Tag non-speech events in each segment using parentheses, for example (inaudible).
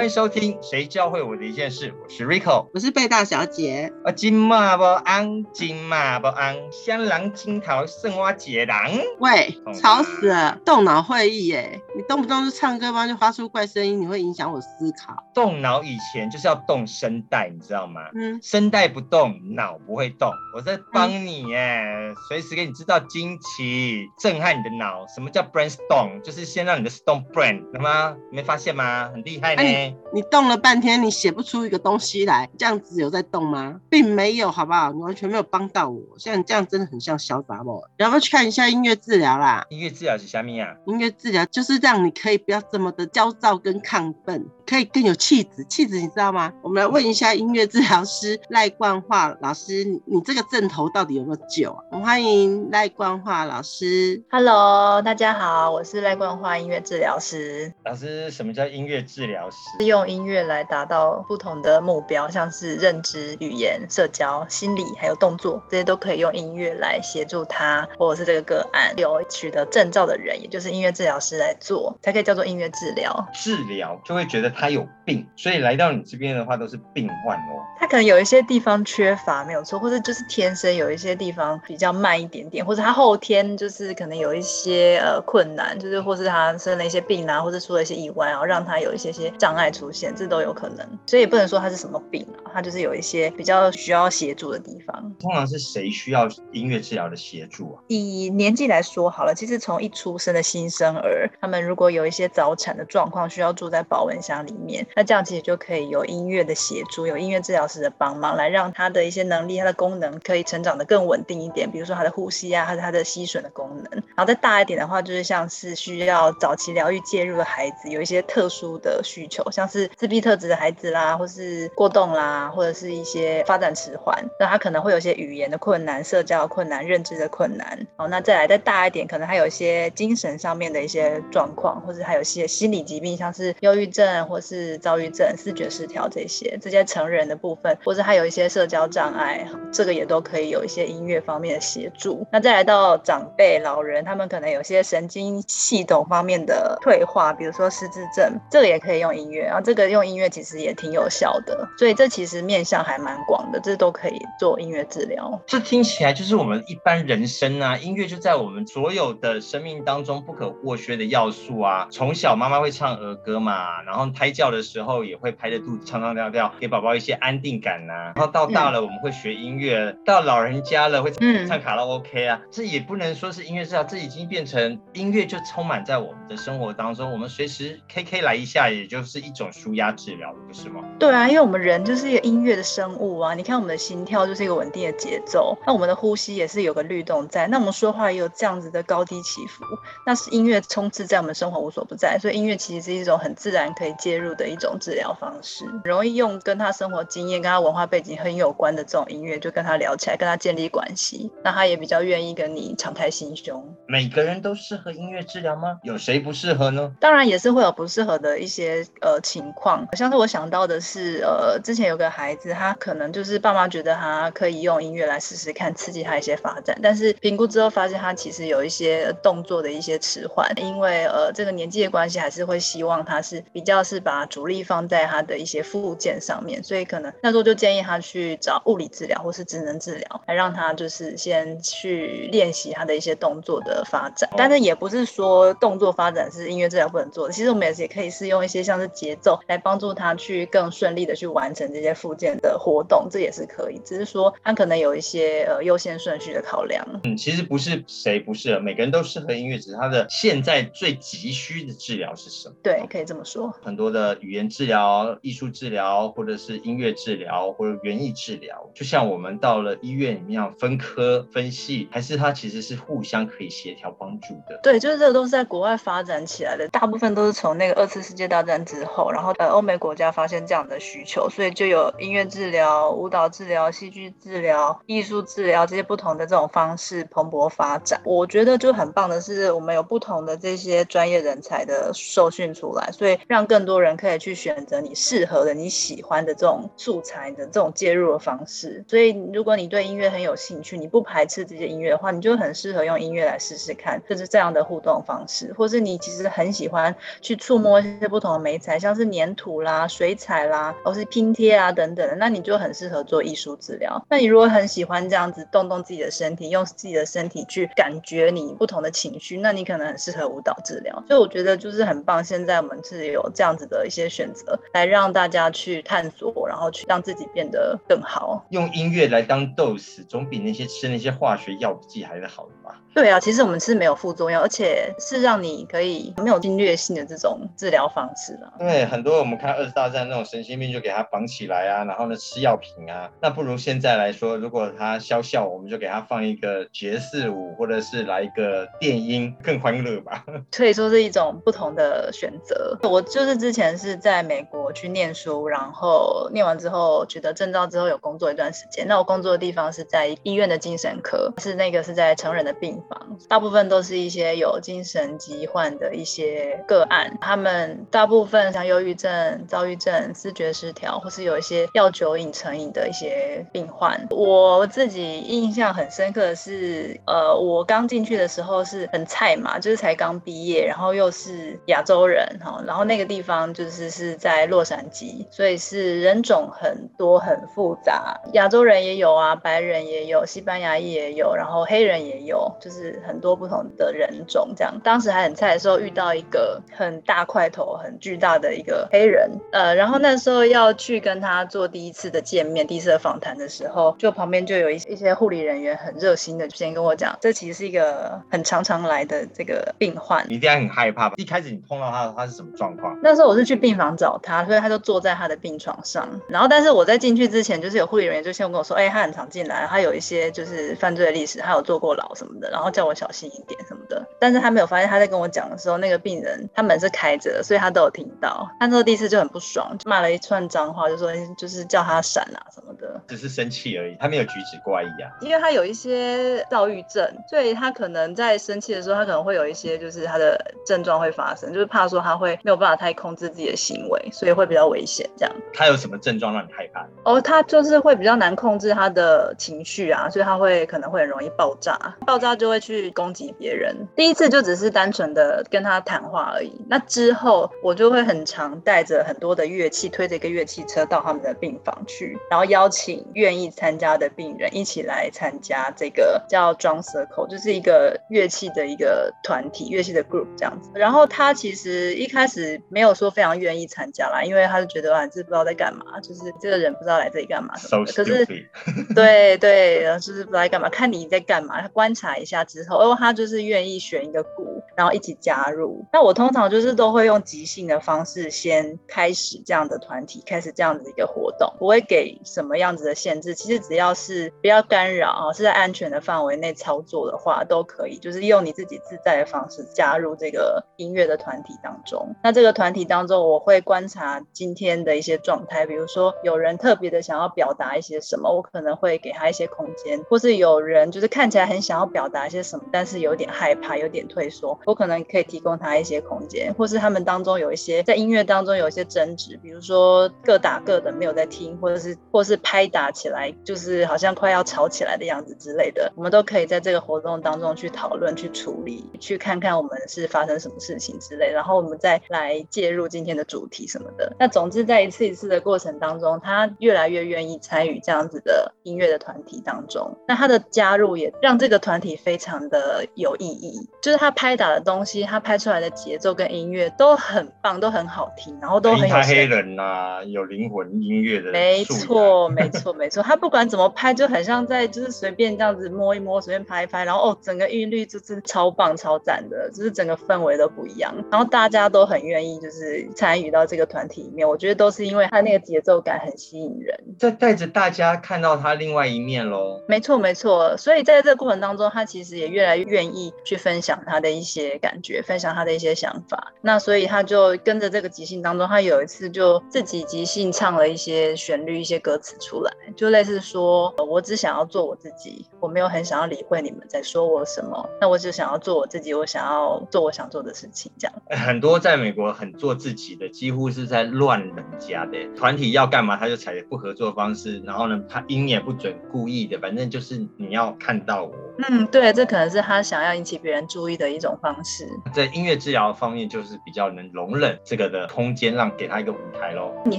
欢迎收听《谁教会我的一件事》，我是 Rico，我是贝大小姐。啊，金马不安，金马不安，香囊金桃圣花解囊。喂，吵死了！动脑会议耶，你动不动就唱歌不然，就发出怪声音，你会影响我思考。动脑以前就是要动声带，你知道吗？嗯，声带不动，脑不会动。我在帮你耶，随时给你制造惊奇，震撼你的脑。什么叫 brainstorm？就是先让你的 storm brain，懂吗？没发现吗？很厉害呢。你动了半天，你写不出一个东西来，这样子有在动吗？并没有，好不好？你完全没有帮到我。像你这样真的很像小杂毛。要不要去看一下音乐治疗啦？音乐治疗是什么呀？音乐治疗就是让你可以不要这么的焦躁跟亢奋，可以更有气质。气质你知道吗？我们来问一下音乐治疗师赖冠华老师，你这个阵头到底有没有救啊？我们欢迎赖冠华老师。Hello，大家好，我是赖冠华音乐治疗师。老师，什么叫音乐治疗师？是用音乐来达到不同的目标，像是认知、语言、社交、心理，还有动作，这些都可以用音乐来协助他，或者是这个个案有取得证照的人，也就是音乐治疗师来做，才可以叫做音乐治疗。治疗就会觉得他有病，所以来到你这边的话都是病患哦。他可能有一些地方缺乏，没有错，或者就是天生有一些地方比较慢一点点，或者他后天就是可能有一些呃困难，就是或是他生了一些病啊，或者出了一些意外，然后让他有一些些障碍。出现这都有可能，所以也不能说他是什么病啊，他就是有一些比较需要协助的地方。通常是谁需要音乐治疗的协助啊？以年纪来说好了，其实从一出生的新生儿，他们如果有一些早产的状况，需要住在保温箱里里面，那这样其实就可以有音乐的协助，有音乐治疗师的帮忙，来让他的一些能力、他的功能可以成长的更稳定一点。比如说他的呼吸啊，还是他的吸吮的功能。然后再大一点的话，就是像是需要早期疗愈介入的孩子，有一些特殊的需求。像是自闭特质的孩子啦，或是过动啦，或者是一些发展迟缓，那他可能会有些语言的困难、社交的困难、认知的困难。哦，那再来再大一点，可能还有一些精神上面的一些状况，或者还有一些心理疾病，像是忧郁症或是躁郁症、视觉失调这些，这些成人的部分，或者还有一些社交障碍，这个也都可以有一些音乐方面的协助。那再来到长辈、老人，他们可能有些神经系统方面的退化，比如说失智症，这个也可以用音乐。然后这个用音乐其实也挺有效的，所以这其实面向还蛮广的，这都可以做音乐治疗。这听起来就是我们一般人生啊，音乐就在我们所有的生命当中不可或缺的要素啊。从小妈妈会唱儿歌嘛，然后胎教的时候也会拍着肚子唱唱跳跳，给宝宝一些安定感呐。然后到大了我们会学音乐，到老人家了会唱卡拉 OK 啊。这也不能说是音乐治疗，这已经变成音乐就充满在我们的生活当中，我们随时 KK 来一下，也就是一种舒压治疗。不是吗？对啊，因为我们人就是一个音乐的生物啊。你看我们的心跳就是一个稳定的节奏，那我们的呼吸也是有个律动在，那我们说话也有这样子的高低起伏，那是音乐充斥在我们生活无所不在。所以音乐其实是一种很自然可以介入的一种治疗方式，容易用跟他生活经验、跟他文化背景很有关的这种音乐，就跟他聊起来，跟他建立关系，那他也比较愿意跟你敞开心胸。每个人都适合音乐治疗吗？有谁不适合呢？当然也是会有不适合的一些呃情况，像是我。想到的是，呃，之前有个孩子，他可能就是爸妈觉得他可以用音乐来试试看，刺激他一些发展，但是评估之后发现他其实有一些动作的一些迟缓，因为呃这个年纪的关系，还是会希望他是比较是把主力放在他的一些附件上面，所以可能那时候就建议他去找物理治疗或是职能治疗，来让他就是先去练习他的一些动作的发展，但是也不是说动作发展是音乐治疗不能做的，其实我们也是也可以是用一些像是节奏来帮助他。去更顺利的去完成这些附件的活动，这也是可以。只是说他可能有一些呃优先顺序的考量。嗯，其实不是谁不适合，每个人都适合音乐，只是他的现在最急需的治疗是什么？对，可以这么说。很多的语言治疗、艺术治疗，或者是音乐治疗，或者园艺治疗。就像我们到了医院里面要分科分系，还是它其实是互相可以协调帮助的。对，就是这个都是在国外发展起来的，大部分都是从那个二次世界大战之后，然后呃欧美国家发现这样的需求，所以就有音乐治疗、舞蹈治疗、戏剧治疗、艺术治疗这些不同的这种方式蓬勃发展。我觉得就很棒的是，我们有不同的这些专业人才的受训出来，所以让更多人可以去选择你适合的、你喜欢的这种素材的这种介入的方式。所以如果你对音乐很有兴趣，你不排斥这些音乐的话，你就很适合用音乐来试试看，就是这样的互动方式。或是你其实很喜欢去触摸一些不同的媒材，像是粘土啦、水彩啦，或是拼贴啊等等的，那你就很适合做艺术治疗。那你如果很喜欢这样子动动自己的身体，用自己的身体去感觉你不同的情绪，那你可能很适合舞蹈治疗。所以我觉得就是很棒。现在我们是有这样子的一些选择，来让大家去探索，然后去让自己变得更好。用音乐来当 dose，总比那些吃那些化学药剂还是好的吧？对啊，其实我们是没有副作用，而且是让你可以没有侵略性的这种治疗方式啦。对，很多我们看二次大战那种神经病就给他绑起来啊，然后呢吃药品啊，那不如现在来说，如果他消笑，我们就给他放一个爵士舞，或者是来一个电音，更欢乐吧。可以说是一种不同的选择。我就是之前前是在美国去念书，然后念完之后取得证照之后有工作一段时间。那我工作的地方是在医院的精神科，是那个是在成人的病房。大部分都是一些有精神疾患的一些个案，他们大部分像忧郁症、躁郁症、思觉失调，或是有一些药酒瘾成瘾的一些病患。我自己印象很深刻的是，呃，我刚进去的时候是很菜嘛，就是才刚毕业，然后又是亚洲人哈，然后那个地方就是是在洛杉矶，所以是人种很多很复杂，亚洲人也有啊，白人也有，西班牙裔也有，然后黑人也有，就。是很多不同的人种，这样当时还很菜的时候，遇到一个很大块头、很巨大的一个黑人，呃，然后那时候要去跟他做第一次的见面、第一次的访谈的时候，就旁边就有一一些护理人员很热心的先跟我讲，这其实是一个很常常来的这个病患，你一定很害怕吧？一开始你碰到他，他是什么状况？那时候我是去病房找他，所以他就坐在他的病床上，然后但是我在进去之前，就是有护理人员就先跟我说，哎，他很常进来，他有一些就是犯罪的历史，他有坐过牢什么的，然后。然后叫我小心一点什么的，但是他没有发现他在跟我讲的时候，那个病人他门是开着的，所以他都有听到。他那时候第一次就很不爽，就骂了一串脏话，就说就是叫他闪啊什么的，只是生气而已，他没有举止怪异啊。因为他有一些躁郁症，所以他可能在生气的时候，他可能会有一些就是他的症状会发生，就是怕说他会没有办法太控制自己的行为，所以会比较危险。这样，他有什么症状让你害怕？哦，他就是会比较难控制他的情绪啊，所以他会可能会很容易爆炸，爆炸就。会去攻击别人。第一次就只是单纯的跟他谈话而已。那之后我就会很常带着很多的乐器，推着一个乐器车到他们的病房去，然后邀请愿意参加的病人一起来参加这个叫 Drum Circle，就是一个乐器的一个团体，乐器的 group 这样子。然后他其实一开始没有说非常愿意参加啦，因为他就觉得还是不知道在干嘛，就是这个人不知道来这里干嘛什么的。可是 (laughs) 对对，然后就是不知道在干嘛，看你在干嘛，他观察一下。之后，哦，他就是愿意选一个鼓，然后一起加入。那我通常就是都会用即兴的方式先开始这样的团体，开始这样子一个活动。不会给什么样子的限制，其实只要是不要干扰啊，是在安全的范围内操作的话，都可以。就是用你自己自在的方式加入这个音乐的团体当中。那这个团体当当中，我会观察今天的一些状态，比如说有人特别的想要表达一些什么，我可能会给他一些空间，或是有人就是看起来很想要表达一。些什么，但是有点害怕，有点退缩，我可能可以提供他一些空间，或是他们当中有一些在音乐当中有一些争执，比如说各打各的，没有在听，或者是或是拍打起来，就是好像快要吵起来的样子之类的，我们都可以在这个活动当中去讨论、去处理，去看看我们是发生什么事情之类，然后我们再来介入今天的主题什么的。那总之在一次一次的过程当中，他越来越愿意参与这样子的音乐的团体当中，那他的加入也让这个团体非。常的有意义，就是他拍打的东西，他拍出来的节奏跟音乐都很棒，都很好听，然后都很有黑人呐，有灵魂音乐的，没错没错。错没错，他不管怎么拍，就很像在就是随便这样子摸一摸，随便拍一拍，然后哦，整个韵律就是超棒超赞的，就是整个氛围都不一样，然后大家都很愿意就是参与到这个团体里面，我觉得都是因为他那个节奏感很吸引人，在带着大家看到他另外一面喽。没错没错，所以在这个过程当中，他其实也越来越愿意去分享他的一些感觉，分享他的一些想法。那所以他就跟着这个即兴当中，他有一次就自己即兴唱了一些旋律、一些歌词出来，就类似说：“我只想要做我自己，我没有很想要理会你们在说我什么。那我只想要做我自己，我想要做我想做的事情。”这样很多在美国很做自自己的，几乎是在乱人家的团体要干嘛，他就采不合作方式，然后呢，他音也不准，故意的，反正就是你要看到我。嗯，对，这可能是他想要引起别人注意的一种方式。在音乐治疗方面，就是比较能容忍这个的空间，让给他一个舞台喽。你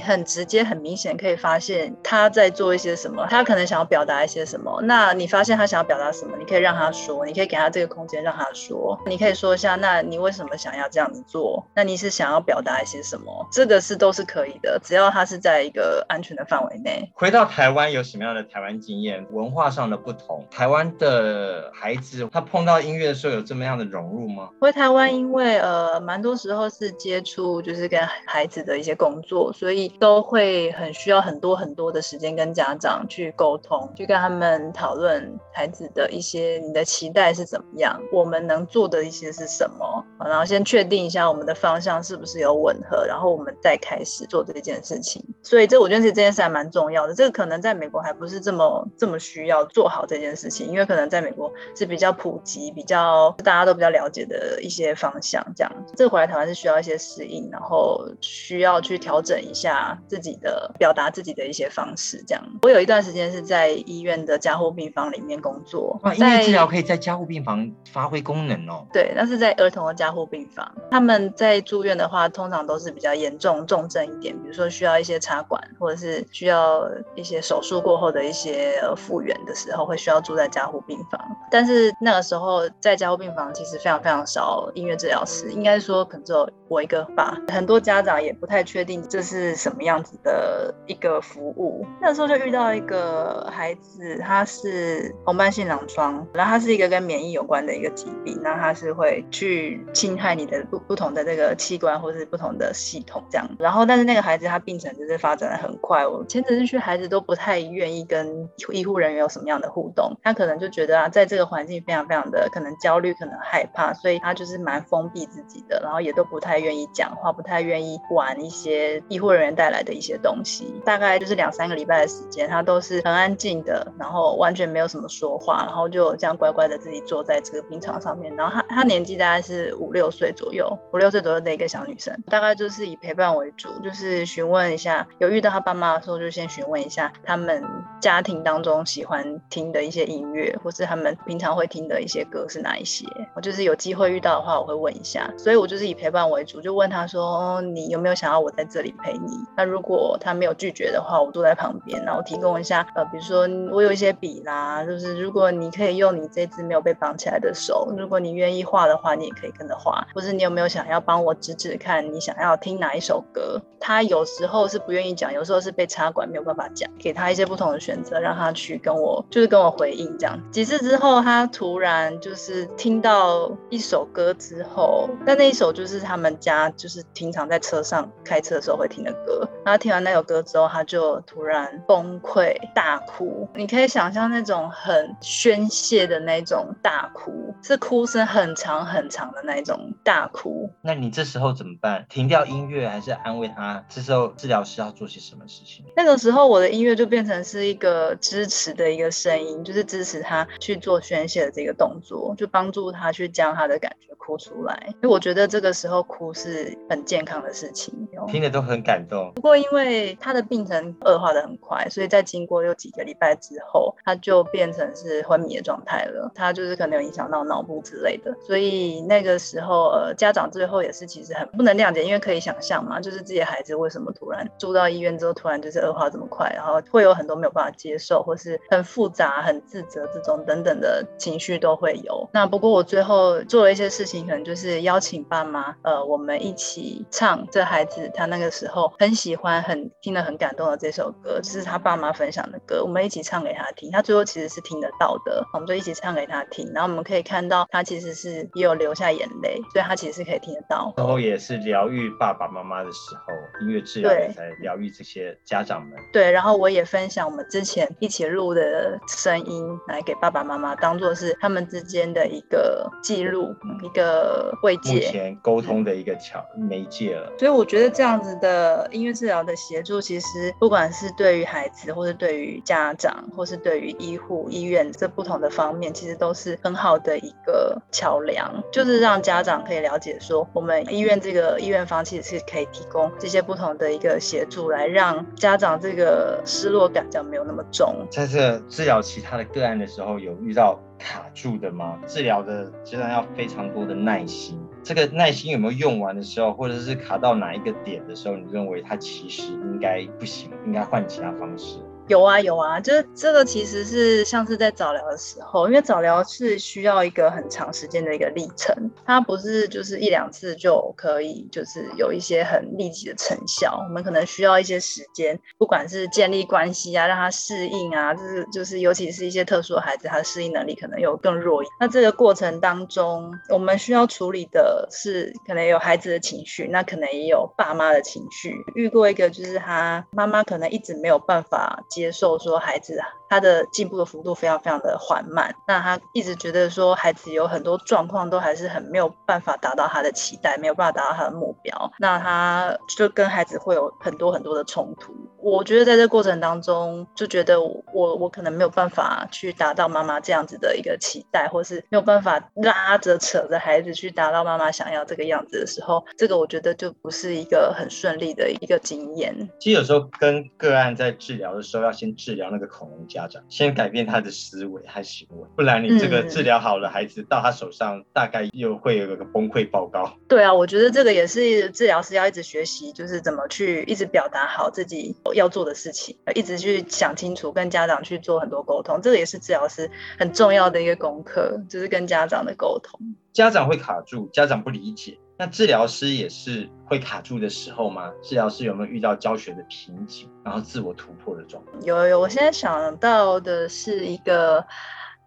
很直接、很明显可以发现他在做一些什么，他可能想要表达一些什么。那你发现他想要表达什么，你可以让他说，你可以给他这个空间让他说。你可以说一下，那你为什么想要这样子做？那你是想要表达一些什么？这个是都是可以的，只要他是在一个安全的范围内。回到台湾有什么样的台湾经验？文化上的不同，台湾的孩子他碰到音乐的时候有这么样的融入吗？回台湾，因为呃，蛮多时候是接触就是跟孩子的一些工作，所以都会很需要很多很多的时间跟家长去沟通，去跟他们讨论孩子的一些你的期待是怎么样，我们能做的一些是什么，然后先确定一下我们的方向是不是有吻合，然后我们再开始做这件事情。所以这我觉得这件事还蛮重要的，这个可能在美国还不是这么这么需要做好这件事情，因为可能在美国是比较普及、比较大家都比较了解的一些方向。这样，这回来台湾是需要一些适应，然后需要去调整一下自己的表达自己的一些方式。这样，我有一段时间是在医院的加护病房里面工作。哇，音乐治疗可以在加护病房发挥功能哦。对，那是在儿童的加护病房。他们在住院的话，通常都是比较严重、重症一点，比如说需要一些插管，或者是需要一些手术过后的一些复原的时候，会需要住在加护病房。但是那个时候在加护病房其实非常非常少音乐治疗师，应该说可能只有我一个吧。很多家长也不太确定这是什么样子的一个服务。那时候就遇到一个孩子，他是红斑性狼疮，然后他是一个跟免疫有关的一个疾病，那他是会去侵害你的不不同的这个器官或是不同的系统这样。然后但是那个孩子他病程就是发展的很快，我前几日去孩子都不太愿意跟医护人员有什么样的互动，他可能就觉得啊，在这个环境非常非常的可能焦虑，可能害怕，所以他就是蛮封闭自己的，然后也都不太愿意讲话，不太愿意玩一些医护人员带来的一些东西。大概就是两三个礼拜的时间，他都是很安静的，然后完全没有什么说话，然后就这样乖乖的自己坐在这个冰场上面。然后他他年纪大概是五六岁左右，五六岁左右的一个小女生，大概就是以陪伴为主，就是询问一下，有遇到他爸妈的时候，就先询问一下他们家庭当中喜欢听的一些音乐，或是他们平常会听的一些歌是哪一些。我就是有机会遇到的话，我会问一下。所以我就是以陪伴为主，就问他说：“你有没有想要我在这里陪你？”那如果他没有拒绝的话，我坐在旁边，然后提供一下，呃，比如说我有一些笔啦，就是如果你可以用你这只没有被绑起来的手，如果你愿意画的话，你也可以跟着画。或是你有没有想要帮我指指看，你想要听哪一首歌？他有时候是不愿意讲，有时候是被插管没有办法讲，给他一些不同的选择，让他去跟我，就是跟我回应这样。几次之后，他突然就是听到一首歌之后，但那一首就是他们家就是平常在车上开车的时候会听的歌。然后听完那首歌之后，他就突然崩溃大哭。你可以想象那种很宣泄的那种大哭，是哭声很长很长的那种大哭。那你这时候怎么办？停掉音乐还是安慰他？这时候治疗师要做些什么事情？那个时候我的音乐就变成是一个支持的一个声音，就是支持他去做宣泄的这个动作，就帮助他去将他的感觉哭出来。因为我觉得这个时候哭是很健康的事情，听得都很感动。不过因为他的病程恶化的很快，所以在经过有几个礼拜之后，他就变成是昏迷的状态了。他就是可能有影响到脑部之类的，所以那个时候，呃，家长最后也是其实很不能谅解，因为可以想象嘛，就是自己的孩子为什么突然住到到医院之后，突然就是恶化这么快，然后会有很多没有办法接受，或是很复杂、很自责这种等等的情绪都会有。那不过我最后做了一些事情，可能就是邀请爸妈，呃，我们一起唱这孩子他那个时候很喜欢、很听得很感动的这首歌，就是他爸妈分享的歌，我们一起唱给他听。他最后其实是听得到的，我们就一起唱给他听，然后我们可以看到他其实是也有流下眼泪，所以他其实是可以听得到。然后也是疗愈爸爸妈妈的时候，音乐治疗来疗愈这些家长们。对，然后我也分享我们之前一起录的声音，来给爸爸妈妈当做是他们之间的一个记录，一个慰目藉。前沟通的一个桥媒介了。所以我觉得这样子的音乐治疗的协助，其实不管是对于孩子，或是对于家长，或是对于医护、医院这不同的方面，其实都是很好的一个桥梁，就是让家长可以了解说，我们医院这个医院方其实是可以提供这些不不同的一个协助，来让家长这个失落感就没有那么重。在这治疗其他的个案的时候，有遇到卡住的吗？治疗的阶段要非常多的耐心，这个耐心有没有用完的时候，或者是卡到哪一个点的时候，你认为他其实应该不行，应该换其他方式？有啊有啊，就是这个其实是像是在早疗的时候，因为早疗是需要一个很长时间的一个历程，它不是就是一两次就可以就是有一些很立即的成效，我们可能需要一些时间，不管是建立关系啊，让他适应啊，就是就是尤其是一些特殊的孩子，他的适应能力可能有更弱一。那这个过程当中，我们需要处理的是可能有孩子的情绪，那可能也有爸妈的情绪。遇过一个就是他妈妈可能一直没有办法接受说孩子他的进步的幅度非常非常的缓慢，那他一直觉得说孩子有很多状况都还是很没有办法达到他的期待，没有办法达到他的目标，那他就跟孩子会有很多很多的冲突。我觉得在这过程当中，就觉得我我我可能没有办法去达到妈妈这样子的一个期待，或是没有办法拉着扯着孩子去达到妈妈想要这个样子的时候，这个我觉得就不是一个很顺利的一个经验。其实有时候跟个案在治疗的时候，要先治疗那个恐龙家长，先改变他的思维和行为，不然你这个嗯治疗好了，孩子到他手上大概又会有个崩溃报告。对啊，我觉得这个也是治疗师要一直学习，就是怎么去一直表达好自己要做的事情，一直去想清楚，跟家长去做很多沟通，这个也是治疗师很重要的一个功课，就是跟家长的沟通。家长会卡住，家长不理解，那治疗师也是会卡住的时候吗？治疗师有没有遇到教学的瓶颈，然后自我突破的状况？有有有，我现在想到的是一个。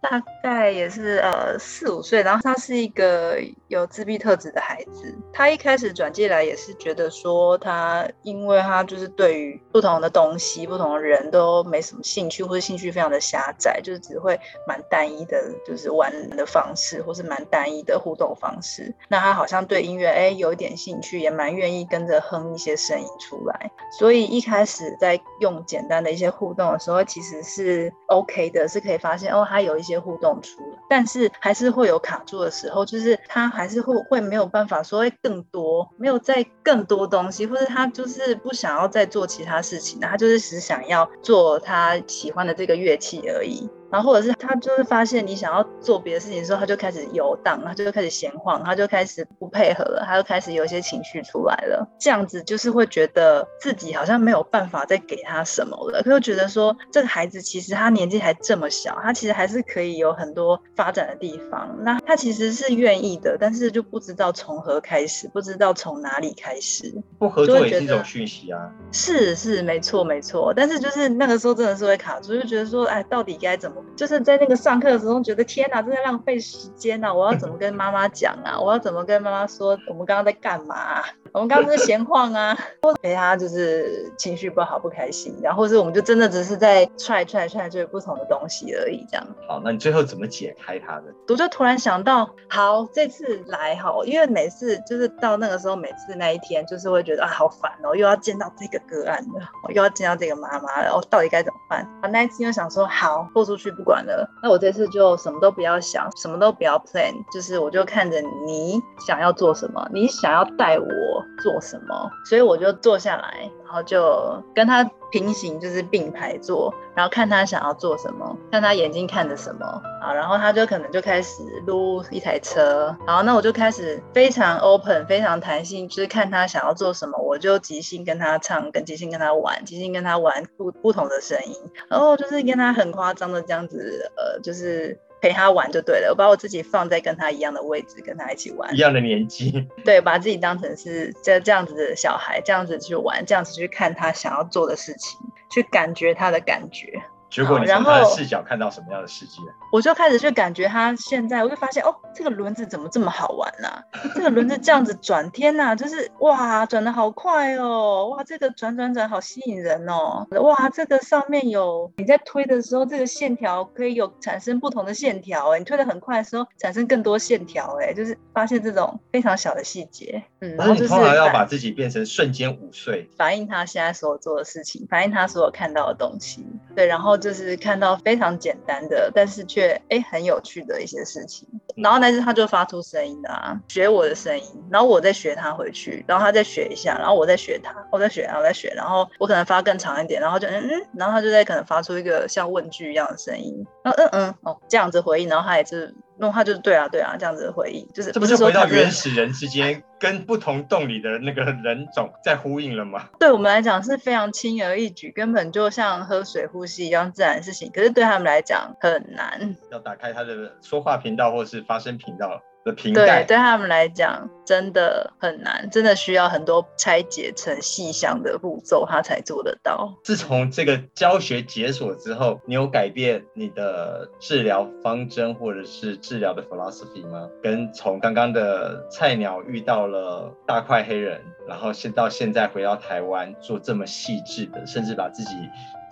大概也是呃四五岁，然后他是一个有自闭特质的孩子。他一开始转进来也是觉得说他，因为他就是对于不同的东西、不同的人都没什么兴趣，或者兴趣非常的狭窄，就是只会蛮单一的，就是玩的方式，或是蛮单一的互动方式。那他好像对音乐哎有一点兴趣，也蛮愿意跟着哼一些声音出来。所以一开始在用简单的一些互动的时候，其实是 OK 的，是可以发现哦，他有一一些互动出来，但是还是会有卡住的时候，就是他还是会会没有办法说会更多，没有再更多东西，或者他就是不想要再做其他事情，他就是只想要做他喜欢的这个乐器而已。然后或者是他就是发现你想要做别的事情的时候，他就开始游荡，他就开始闲晃，他就开始不配合了，他就开始有一些情绪出来了。这样子就是会觉得自己好像没有办法再给他什么了，又觉得说这个孩子其实他年纪还这么小，他其实还是可以有很多发展的地方。那他其实是愿意的，但是就不知道从何开始，不知道从哪里开始。不合作也是一种讯息啊。是是没错没错，但是就是那个时候真的是会卡住，就觉得说，哎，到底该怎么？就是在那个上课的时候，觉得天哪，真的浪费时间呐、我要怎么跟妈妈讲啊？我要怎么跟妈妈说我们刚刚在干嘛、我们刚刚是闲晃啊，陪他就是情绪不好不开心，然后是我们就真的只是在踹踹踹就是不同的东西而已，这样。好，那你最后怎么解开他的？我就突然想到，好，这次来好，因为每次就是到那个时候，每次那一天就是会觉得啊，好烦哦，又要见到这个个案了，又要见到这个妈妈了，我到底该怎么办？啊，那一次又想说，好，豁出去不管了，那我这次就什么都不要想，什么都不要 plan，就是我就看着你想要做什么，你想要带我做什么，所以我就坐下来，然后就跟他平行，就是并排坐，然后看他想要做什么，看他眼睛看着什么啊，然后他就可能就开始撸一台车，然后那我就开始非常 open，非常弹性，就是看他想要做什么，我就即兴跟他唱，跟即兴跟他玩，即兴跟他玩不不同的声音，然后就是跟他很夸张的这样子，呃，就是。陪他玩就对了，我把我自己放在跟他一样的位置，跟他一起玩，一样的年纪，(laughs) 对，把自己当成是这这样子的小孩，这样子去玩，这样子去看他想要做的事情，去感觉他的感觉。结果你从他的视角看到什么样的世界？我就开始去感觉他现在，我就发现哦，这个轮子怎么这么好玩呢？这个轮子这样子 (laughs) 转，天哪，就是哇，转的好快哦，哇，这个转转转好吸引人哦，哇，这个上面有你在推的时候，这个线条可以有产生不同的线条，哎，你推的很快的时候，产生更多线条，哎，就是发现这种非常小的细节，嗯，然后就是通常要把自己变成瞬间五岁，反映他现在所有做的事情，反映他所有看到的东西，对，然后。就是看到非常简单的，但是却哎很有趣的一些事情，然后但是他就发出声音的啊，学我的声音，然后我再学他回去，然后他再学一下，然后我再学他，我再学，然后再学，然后我可能发更长一点，然后就嗯嗯，然后他就在可能发出一个像问句一样的声音，嗯嗯嗯哦这样子回应，然后他也是。那他就是对啊对啊这样子的回应，就是这不是回到原始人之间跟不同洞里的那个人种在呼应了吗？对我们来讲是非常轻而易举，根本就像喝水呼吸一样自然的事情，可是对他们来讲很难。要打开他的说话频道或是发声频道。对，对他们来讲真的很难，真的需要很多拆解成细项的步骤，他才做得到。自从这个教学解锁之后，你有改变你的治疗方针或者是治疗的 philosophy 吗？跟从刚刚的菜鸟遇到了大块黑人，然后现到现在回到台湾做这么细致的，甚至把自己。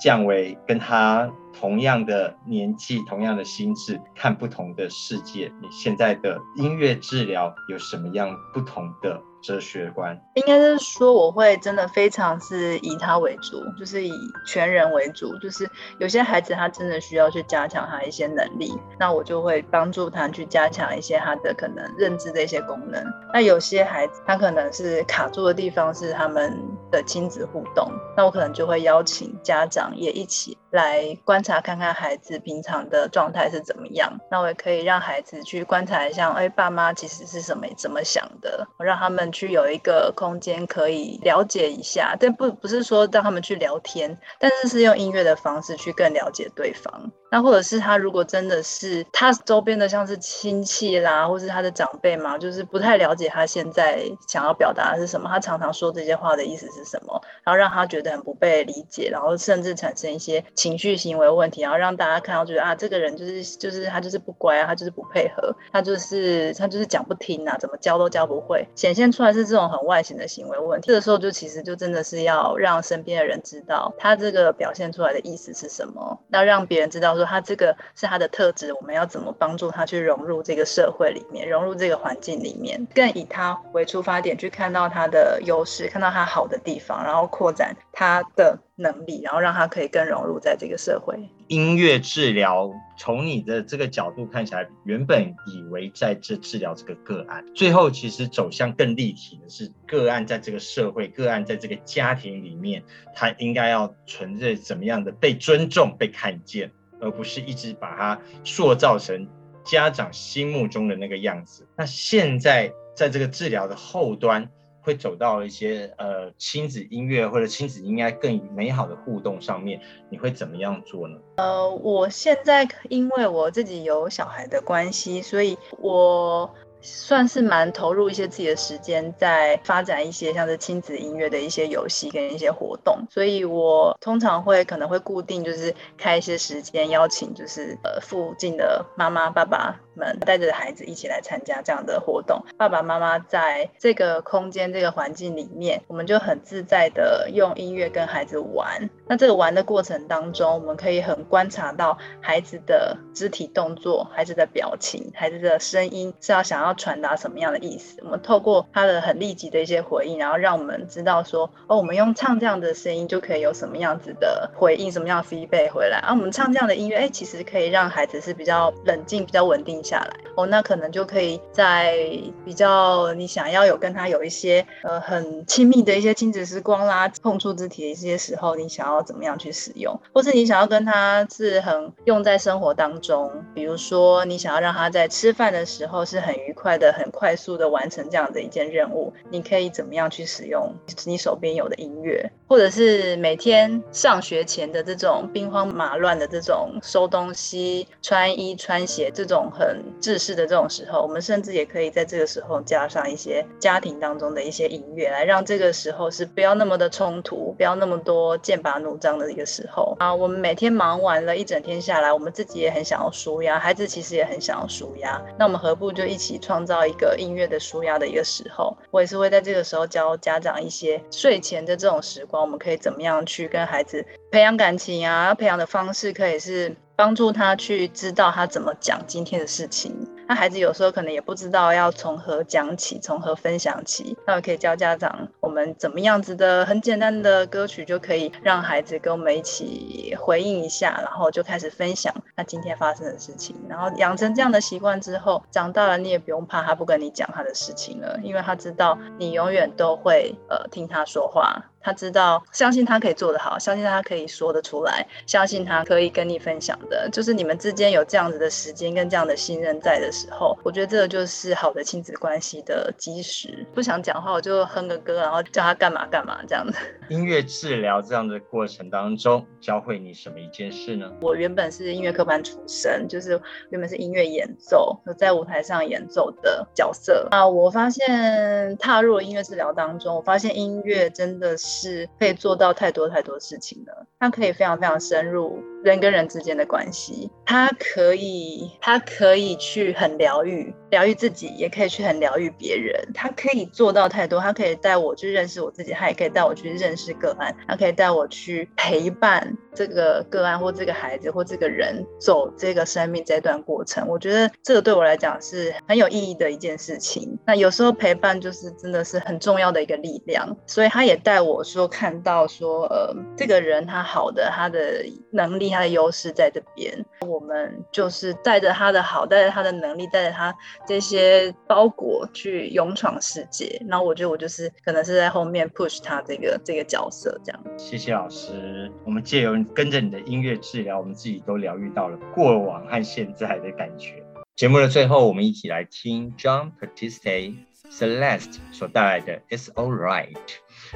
降为跟他同样的年纪、同样的心智看不同的世界。你现在的音乐治疗有什么样不同的？哲学观应该是说，我会真的非常是以他为主，就是以全人为主。就是有些孩子他真的需要去加强他一些能力，那我就会帮助他去加强一些他的可能认知的一些功能。那有些孩子他可能是卡住的地方是他们的亲子互动，那我可能就会邀请家长也一起来观察看看孩子平常的状态是怎么样。那我也可以让孩子去观察一下，哎，爸妈其实是什么怎么想的，我让他们。去有一个空间可以了解一下，但不不是说让他们去聊天，但是是用音乐的方式去更了解对方。那或者是他如果真的是他周边的像是亲戚啦，或是他的长辈嘛，就是不太了解他现在想要表达的是什么，他常常说这些话的意思是什么，然后让他觉得很不被理解，然后甚至产生一些情绪行为问题，然后让大家看到觉得啊，这个人就是就是他就是不乖啊，他就是不配合，他就是他就是讲不听啊，怎么教都教不会，显现出来是这种很外显的行为问题。这个时候就其实就真的是要让身边的人知道他这个表现出来的意思是什么，要让别人知道说。他这个是他的特质，我们要怎么帮助他去融入这个社会里面，融入这个环境里面，更以他为出发点去看到他的优势，看到他好的地方，然后扩展他的能力，然后让他可以更融入在这个社会。音乐治疗，从你的这个角度看起来，原本以为在这治疗这个个案，最后其实走向更立体的是个案在这个社会，个案在这个家庭里面，他应该要存在怎么样的被尊重、被看见。而不是一直把它塑造成家长心目中的那个样子。那现在在这个治疗的后端，会走到一些呃亲子音乐或者亲子应该更美好的互动上面，你会怎么样做呢？呃，我现在因为我自己有小孩的关系，所以我。算是蛮投入一些自己的时间，在发展一些像是亲子音乐的一些游戏跟一些活动，所以我通常会可能会固定就是开一些时间，邀请就是呃附近的妈妈爸爸们带着孩子一起来参加这样的活动。爸爸妈妈在这个空间这个环境里面，我们就很自在的用音乐跟孩子玩。那这个玩的过程当中，我们可以很观察到孩子的肢体动作、孩子的表情、孩子的声音是要想要。传达什么样的意思？我们透过他的很立即的一些回应，然后让我们知道说，哦，我们用唱这样的声音就可以有什么样子的回应，什么样的 feedback 回来。啊，我们唱这样的音乐，哎，其实可以让孩子是比较冷静、比较稳定下来。哦，那可能就可以在比较你想要有跟他有一些呃很亲密的一些亲子时光啦，碰触肢体的一些时候，你想要怎么样去使用，或是你想要跟他是很用在生活当中，比如说你想要让他在吃饭的时候是很愉快的、很快速的完成这样的一件任务，你可以怎么样去使用你手边有的音乐，或者是每天上学前的这种兵荒马乱的这种收东西、穿衣穿鞋这种很制式的这种时候，我们甚至也可以在这个时候加上一些家庭当中的一些音乐，来让这个时候是不要那么的冲突，不要那么多剑拔弩张的一个时候啊。我们每天忙完了一整天下来，我们自己也很想要舒压，孩子其实也很想要舒压，那我们何不就一起创造一个音乐的舒压的一个时候？我也是会在这个时候教家长一些睡前的这种时光，我们可以怎么样去跟孩子培养感情啊？培养的方式可以是。帮助他去知道他怎么讲今天的事情。那孩子有时候可能也不知道要从何讲起，从何分享起。那我可以教家长，我们怎么样子的很简单的歌曲就可以让孩子跟我们一起回应一下，然后就开始分享他今天发生的事情。然后养成这样的习惯之后，长大了你也不用怕他不跟你讲他的事情了，因为他知道你永远都会呃听他说话。他知道，相信他可以做得好，相信他可以说得出来，相信他可以跟你分享的，就是你们之间有这样子的时间跟这样的信任在的时候，我觉得这个就是好的亲子关系的基石。不想讲话，我就哼个歌，然后叫他干嘛干嘛这样子。(laughs) 音乐治疗这样的过程当中，教会你什么一件事呢？我原本是音乐科班出身，就是原本是音乐演奏，在舞台上演奏的角色啊。我发现踏入了音乐治疗当中，我发现音乐真的是。是可以做到太多太多事情的，它可以非常非常深入人跟人之间的关系，它可以它可以去很疗愈，疗愈自己，也可以去很疗愈别人，它可以做到太多，它可以带我去认识我自己，它也可以带我去认识个案，它可以带我去陪伴这个个案或这个孩子或这个人走这个生命这段过程，我觉得这个对我来讲是很有意义的一件事情。那有时候陪伴就是真的是很重要的一个力量，所以他也带我。说看到说，呃，这个人他好的，他的能力，他的优势在这边，我们就是带着他的好，带着他的能力，带着他这些包裹去勇闯世界。然后我觉得我就是可能是在后面 push 他这个这个角色这样。谢谢老师，我们借由跟着你的音乐治疗，我们自己都疗愈到了过往和现在的感觉。节目的最后，我们一起来听 John Batiste Celeste 所带来的 It's All Right。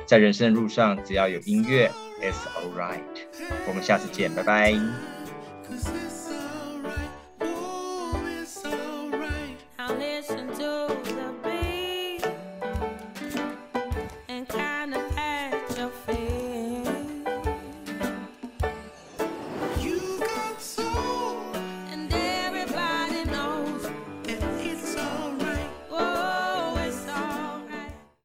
在人生的路上，只要有音乐，It's alright。我们下次见，拜拜。